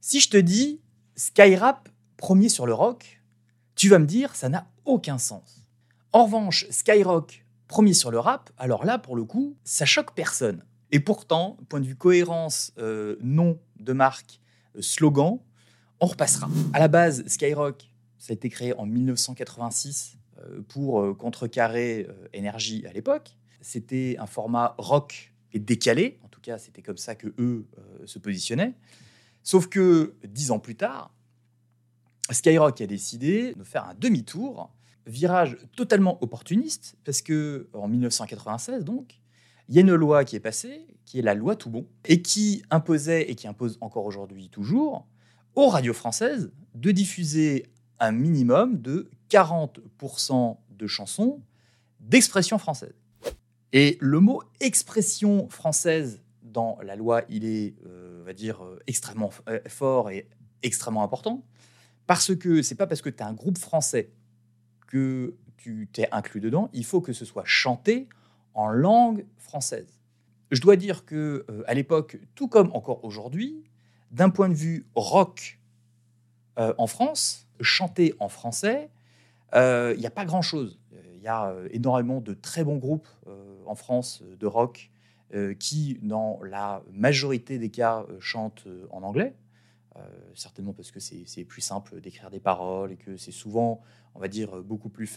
Si je te dis Skyrap premier sur le rock, tu vas me dire ça n'a aucun sens. En revanche, Skyrock premier sur le rap, alors là, pour le coup, ça choque personne. Et pourtant, point de vue cohérence, euh, nom de marque, euh, slogan, on repassera. À la base, Skyrock, ça a été créé en 1986 euh, pour contrecarrer énergie à l'époque. C'était un format rock et décalé. En tout cas, c'était comme ça que eux se positionnaient. Sauf que dix ans plus tard, Skyrock a décidé de faire un demi-tour, virage totalement opportuniste, parce que en 1996 donc, il y a une loi qui est passée, qui est la loi Tout Bon, et qui imposait, et qui impose encore aujourd'hui toujours, aux radios françaises de diffuser un minimum de 40% de chansons d'expression française. Et le mot expression française dans la loi, il est, euh, va dire, euh, extrêmement euh, fort et extrêmement important, parce que c'est pas parce que tu as un groupe français que tu t'es inclus dedans, il faut que ce soit chanté en langue française. Je dois dire que à l'époque, tout comme encore aujourd'hui, d'un point de vue rock en France, chanter en français, il n'y a pas grand-chose. Il y a énormément de très bons groupes en France de rock euh, qui, dans la majorité des cas, euh, chantent euh, en anglais. certainement parce que c'est plus simple d'écrire des paroles et que c'est souvent, on va dire, beaucoup plus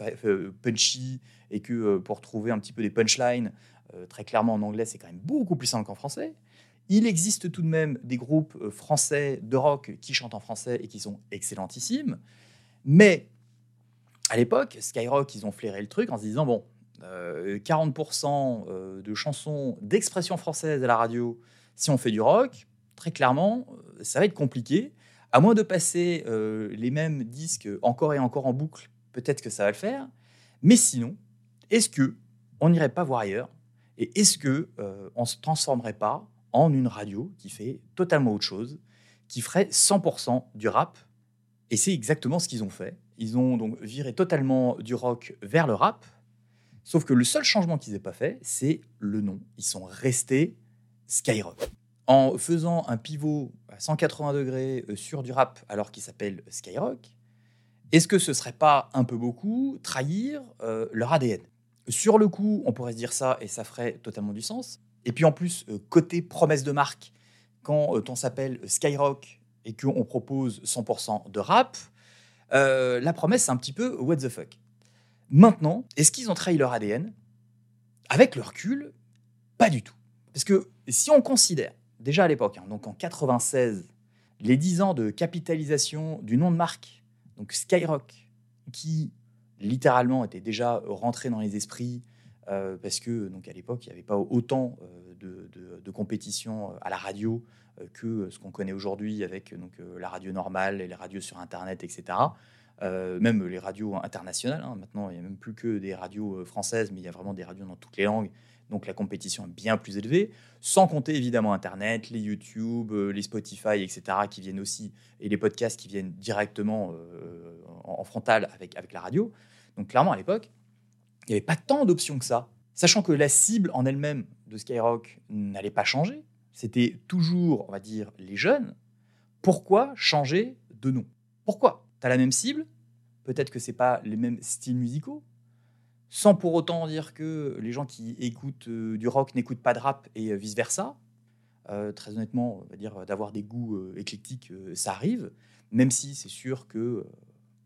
punchy et que pour trouver un petit peu des punchlines, très clairement en anglais, c'est quand même beaucoup plus simple qu'en français. Il existe tout de même des groupes français de rock qui chantent en français et qui sont excellentissimes. Mais à l'époque, Skyrock, ils ont flairé le truc en se disant bon, 40% euh, euh, de chansons d'expression française à la radio, si on fait du rock, très clairement, euh, ça va être compliqué. À moins de passer les mêmes disques encore et encore en boucle, peut-être que ça va le faire. Mais sinon, est-ce que on n'irait pas voir ailleurs? Et est-ce que on se transformerait pas en une radio qui fait totalement autre chose, qui ferait 100% du rap? Et c'est exactement ce qu'ils ont fait. Ils ont donc viré totalement du rock vers le rap, Sauf que le seul changement qu'ils n'aient pas fait, c'est le nom. Ils sont restés Skyrock. En faisant un pivot à 180 degrés euh, sur du rap alors qu'il s'appelle Skyrock, est-ce que ce serait pas un peu beaucoup trahir euh, leur ADN Sur le coup, on pourrait se dire ça et ça ferait totalement du sens. Et puis en plus, euh, côté promesse de marque, quand on s'appelle Skyrock et qu'on propose 100% de rap, la promesse c'est un petit peu what the fuck. Maintenant, est-ce qu'ils ont trahi leur ADN Avec le recul, pas du tout. Parce que si on considère, déjà à l'époque, hein, donc en 96, les 10 ans de capitalisation du nom de marque, donc Skyrock, qui littéralement était déjà rentré dans les esprits, euh, parce que donc à l'époque, il n'y avait pas autant euh, de, compétition euh, à la radio que ce qu'on connaît aujourd'hui avec donc, la radio normale et les radios sur Internet, etc. Euh, même les radios internationales. Hein. Maintenant, il n'y a même plus que des radios euh, françaises, mais il y a vraiment des radios dans toutes les langues. Donc la compétition est bien plus élevée, sans compter évidemment Internet, les YouTube, euh, les Spotify, etc., qui viennent aussi, et les podcasts qui viennent directement en, frontal avec, avec la radio. Donc clairement, à l'époque, il n'y avait pas tant d'options que ça. Sachant que la cible en elle-même de Skyrock n'allait pas changer, c'était toujours, on va dire, les jeunes. Pourquoi changer de nom? Pourquoi? Tu la même cible, peut-être que c'est pas les mêmes styles musicaux, sans pour autant dire que les gens qui écoutent euh, du rock n'écoutent pas de rap et euh, vice-versa. Euh, très honnêtement, on va dire d'avoir des goûts éclectiques, ça arrive, même si c'est sûr que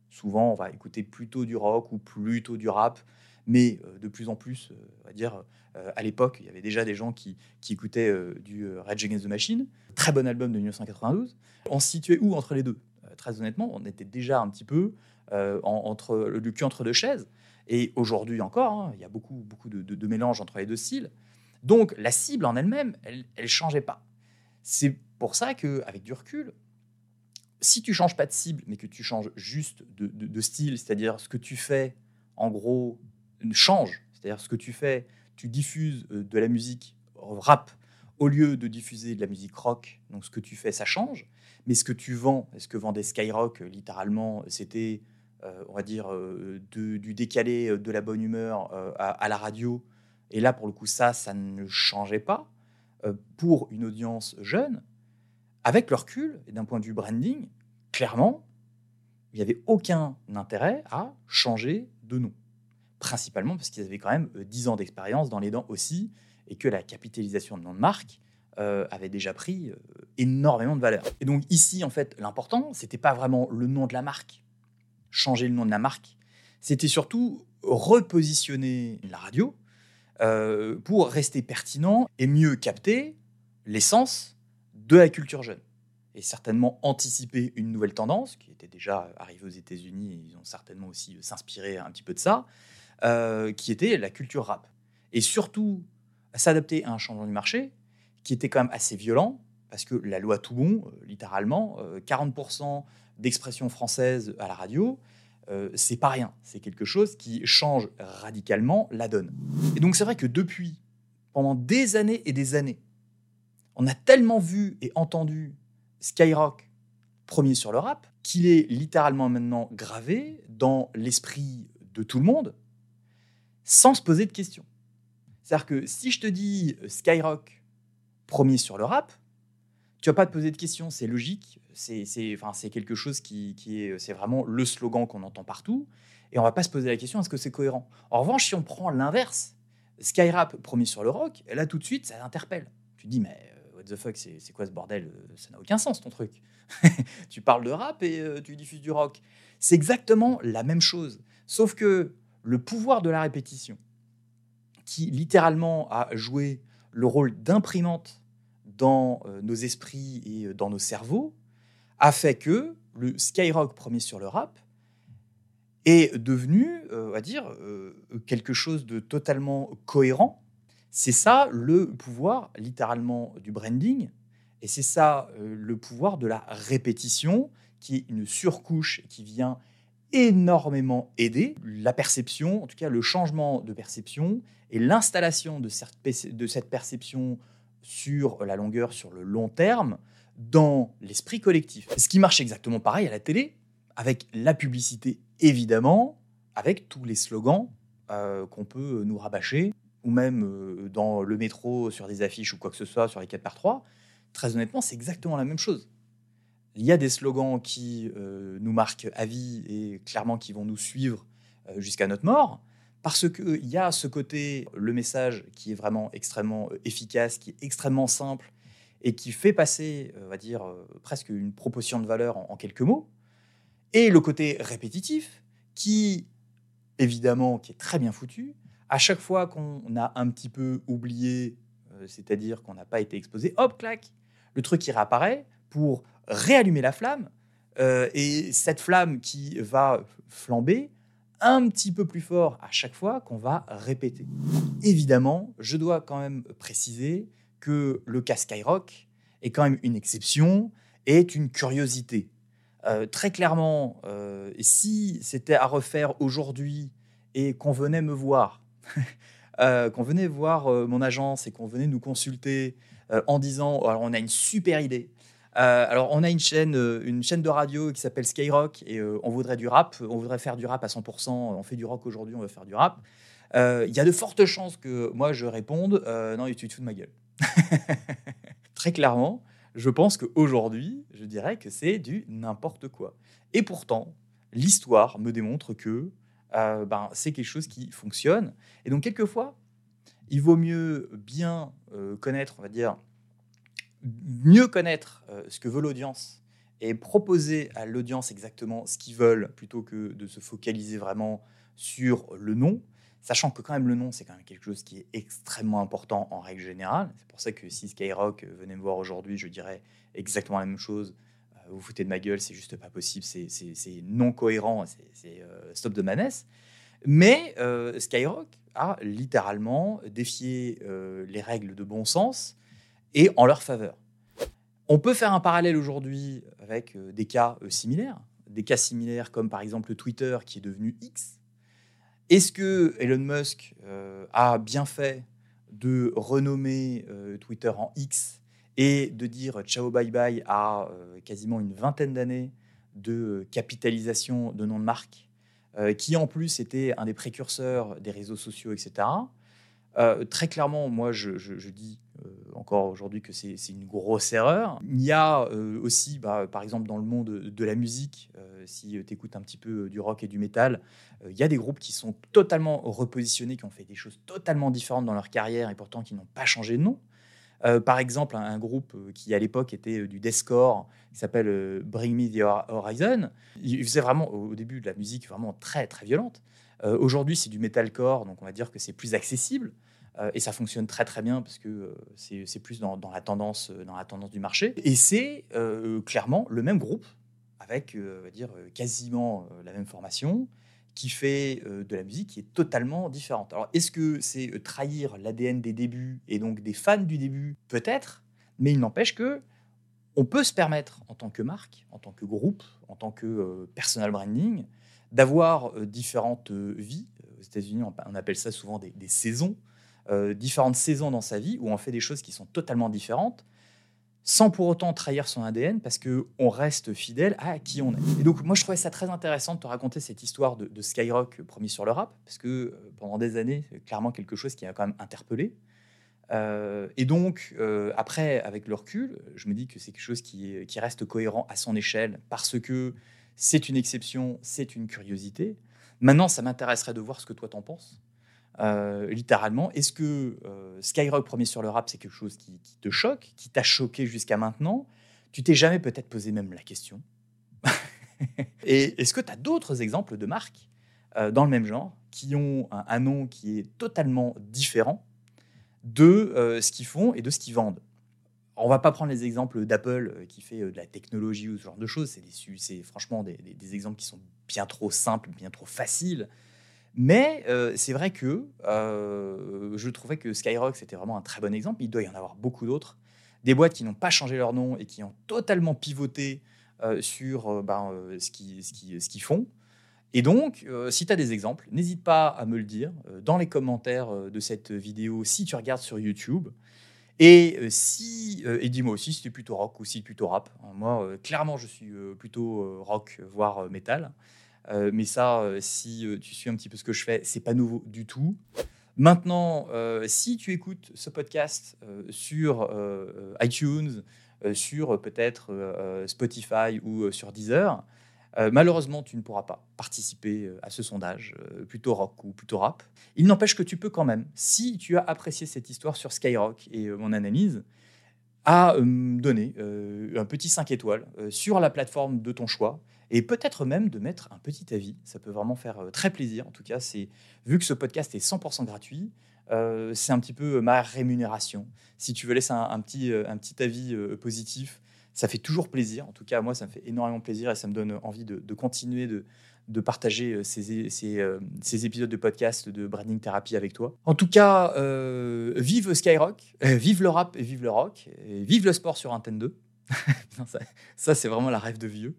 souvent on va écouter plutôt du rock ou plutôt du rap, mais de plus en plus, on va dire, à l'époque, il y avait déjà des gens qui, qui écoutaient du Rage Against the Machine, très bon album de 1992. On se situait où entre les deux? Très honnêtement, on était déjà un petit peu euh, entre le cul entre deux chaises. Et aujourd'hui encore, hein, il y a beaucoup, beaucoup de, mélanges entre les deux styles. Donc la cible en elle-même, elle ne changeait pas. C'est pour ça qu'avec du recul, si tu changes pas de cible, mais que tu changes juste de, de style, c'est-à-dire ce que tu fais, en gros, change. C'est-à-dire ce que tu fais, tu diffuses euh, de la musique rap au lieu de diffuser de la musique rock. Donc ce que tu fais, ça change. Mais ce que tu vends, ce que vendait Skyrock, euh, littéralement, c'était, euh, on va dire, euh, du décalé, de la bonne humeur à, la radio. Et là, pour le coup, ça, ça ne changeait pas. pour une audience jeune, avec le recul et d'un point de vue branding, clairement, il n'y avait aucun intérêt à changer de nom. Principalement parce qu'ils avaient quand même 10 ans d'expérience dans les dents aussi, et que la capitalisation de nom de marque euh, avait déjà pris euh, énormément de valeur. Et donc ici, en fait, l'important, c'était pas vraiment le nom de la marque, changer le nom de la marque, c'était surtout repositionner la radio euh, pour rester pertinent et mieux capter l'essence de la culture jeune. Et certainement anticiper une nouvelle tendance qui était déjà arrivée aux États-Unis, ils ont certainement aussi s'inspiré un petit peu de ça, qui était la culture rap. Et surtout, s'adapter à un changement du marché qui était quand même assez violent, parce que la loi tout bon, euh, littéralement, 40% euh, d'expression française à la radio, euh, c'est pas rien. C'est quelque chose qui change radicalement la donne. Et donc c'est vrai que depuis, pendant des années et des années, on a tellement vu et entendu Skyrock premier sur le rap qu'il est littéralement maintenant gravé dans l'esprit de tout le monde sans se poser de questions. C'est-à-dire que si je te dis Skyrock premier sur le rap, tu vas pas te poser de questions, c'est logique, c'est quelque chose qui, est, c'est vraiment le slogan qu'on entend partout, et on va pas se poser la question est-ce que c'est cohérent? En revanche, si on prend l'inverse, Skyrap premier sur le rock, là tout de suite ça interpelle. Tu te dis mais euh, what the fuck, c'est quoi ce bordel Ça n'a aucun sens ton truc. tu parles de rap et euh, tu diffuses du rock. C'est exactement la même chose, sauf que le pouvoir de la répétition, qui littéralement a joué le rôle d'imprimante dans euh, nos esprits et euh, dans nos cerveaux a fait que le skyrock premier sur le rap est devenu, euh, va dire, quelque chose de totalement cohérent. C'est ça le pouvoir littéralement du branding et c'est ça le pouvoir de la répétition qui est une surcouche qui vient énormément aider la perception, en tout cas le changement de perception et l'installation de, cette perception sur la longueur, sur le long terme, dans l'esprit collectif. Ce qui marche exactement pareil à la télé, avec la publicité évidemment, avec tous les slogans euh, qu'on peut nous rabâcher, ou même euh, dans le métro, sur des affiches ou quoi que ce soit, sur les 4 par 3 très honnêtement, c'est exactement la même chose. Il y a des slogans qui euh, nous marquent à vie et clairement qui vont nous suivre jusqu'à notre mort parce qu'il y a ce côté, le message qui est vraiment extrêmement euh, efficace, qui est extrêmement simple et qui fait passer, euh, on va dire, euh, presque une proposition de valeur en, quelques mots, et le côté répétitif qui, évidemment, qui est très bien foutu. À chaque fois qu'on a un petit peu oublié, c'est-à-dire qu'on n'a pas été exposé, hop, clac, le truc qui réapparaît pour réallumer la flamme. et cette flamme qui va flamber, un petit peu plus fort à chaque fois qu'on va répéter. Évidemment, je dois quand même préciser que le cas Skyrock est quand même une exception et est une curiosité. Euh, très clairement, euh, si c'était à refaire aujourd'hui et qu'on venait me voir, euh, qu'on venait voir mon agence et qu'on venait nous consulter en disant alors on a une super idée, euh, alors, on a une chaîne, euh, une chaîne de radio qui s'appelle Skyrock et euh, on voudrait du rap. On voudrait faire du rap à 100%. On fait du rock aujourd'hui, on veut faire du rap. Il y a de fortes chances que moi je réponde non, tu te fous de ma gueule. Très clairement, je pense qu'aujourd'hui, je dirais que c'est du n'importe quoi. Et pourtant, l'histoire me démontre que ben, c'est quelque chose qui fonctionne. Et donc, quelquefois, il vaut mieux bien connaître, on va dire, mieux connaître euh, ce que veut l'audience et proposer à l'audience exactement ce qu'ils veulent plutôt que de se focaliser vraiment sur le nom, sachant que quand même le nom, c'est quand même quelque chose qui est extrêmement important en règle générale. C'est pour ça que si Skyrock venait me voir aujourd'hui, je dirais exactement la même chose. Euh, vous foutez de ma gueule, c'est juste pas possible, c'est non cohérent, c'est euh, stop de manesse. Mais Skyrock a littéralement défié les règles de bon sens et en leur faveur. On peut faire un parallèle aujourd'hui avec euh, des cas euh, similaires, des cas similaires comme par exemple Twitter qui est devenu X. Est-ce que Elon Musk euh, a bien fait de renommer Twitter en X et de dire ciao bye bye à quasiment une vingtaine d'années de capitalisation de nom de marque, qui en plus était un des précurseurs des réseaux sociaux, etc. très clairement, moi, je, dis encore aujourd'hui que c'est une grosse erreur. Il y a aussi, bah, par exemple, dans le monde de la musique, si tu écoutes un petit peu du rock et du métal, il y a des groupes qui sont totalement repositionnés, qui ont fait des choses totalement différentes dans leur carrière et pourtant qui n'ont pas changé de nom. Euh, par exemple, un, groupe euh, qui à l'époque était euh, du deathcore, qui s'appelle Bring Me the Horizon, il faisait vraiment au début de la musique vraiment très très violente. Aujourd'hui, c'est du metalcore, donc on va dire que c'est plus accessible et ça fonctionne très très bien parce que c'est plus dans, la tendance, dans la tendance du marché. Et c'est clairement le même groupe avec, dire, quasiment la même formation, qui fait euh, de la musique qui est totalement différente. Alors, est-ce que c'est euh, trahir l'ADN des débuts et donc des fans du début? Peut-être, mais il n'empêche que on peut se permettre, en tant que marque, en tant que groupe, en tant que euh, personal branding, d'avoir différentes vies. Aux États-Unis, on, appelle ça souvent des saisons, différentes saisons dans sa vie où on fait des choses qui sont totalement différentes sans pour autant trahir son ADN, parce qu'on reste fidèle à qui on est. Et donc, moi, je trouvais ça très intéressant de te raconter cette histoire de, Skyrock promis sur le rap, parce que euh, pendant des années, c'est clairement quelque chose qui a quand même interpellé. Euh, et donc, euh, après, avec le recul, je me dis que c'est quelque chose qui, qui reste cohérent à son échelle, parce que c'est une exception, c'est une curiosité. Maintenant, ça m'intéresserait de voir ce que toi t'en penses. Euh, littéralement. Est-ce que euh, Skyrock premier sur le rap, c'est quelque chose qui, te choque, qui t'a choqué jusqu'à maintenant? Tu t'es jamais peut-être posé même la question? Et est-ce que tu as d'autres exemples de marques euh, dans le même genre qui ont un, nom qui est totalement différent de ce qu'ils font et de ce qu'ils vendent? On va pas prendre les exemples d'Apple qui fait de la technologie ou ce genre de choses. C'est franchement des, des, exemples qui sont bien trop simples, bien trop faciles. Mais euh, c'est vrai que euh, je trouvais que Skyrock, c'était vraiment un très bon exemple. Il doit y en avoir beaucoup d'autres. Des boîtes qui n'ont pas changé leur nom et qui ont totalement pivoté euh, sur ben, ce qu'ils font. Et donc, si tu as des exemples, n'hésite pas à me le dire dans les commentaires de cette vidéo si tu regardes sur YouTube. Et, et dis-moi aussi si tu es plutôt rock ou si tu es plutôt rap. Moi, clairement, je suis plutôt rock, voire métal. Euh, mais ça, euh, si euh, tu suis un petit peu ce que je fais, c'est pas nouveau du tout. Maintenant, si tu écoutes ce podcast sur iTunes, sur peut-être Spotify ou sur Deezer, malheureusement, tu ne pourras pas participer à ce sondage, plutôt rock ou plutôt rap. Il n'empêche que tu peux quand même, si tu as apprécié cette histoire sur Skyrock et mon analyse, à me donner un petit 5 étoiles sur la plateforme de ton choix et peut-être même de mettre un petit avis. Ça peut vraiment faire euh, très plaisir. En tout cas, c'est vu que ce podcast est 100% gratuit, euh, c'est un petit peu euh, ma rémunération. Si tu veux laisser un, petit, un petit avis positif, ça fait toujours plaisir. En tout cas, moi, ça me fait énormément plaisir et ça me donne envie de, continuer de, de, partager ces, ces, épisodes de podcast de Branding Therapy avec toi. En tout cas, vive Skyrock, vive le rap et vive le rock, et vive le sport sur Antenne 2. ça, ça c'est vraiment la rêve de vieux.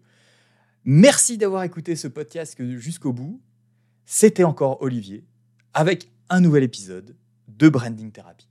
Merci d'avoir écouté ce podcast jusqu'au bout. C'était encore Olivier avec un nouvel épisode de Branding Therapy.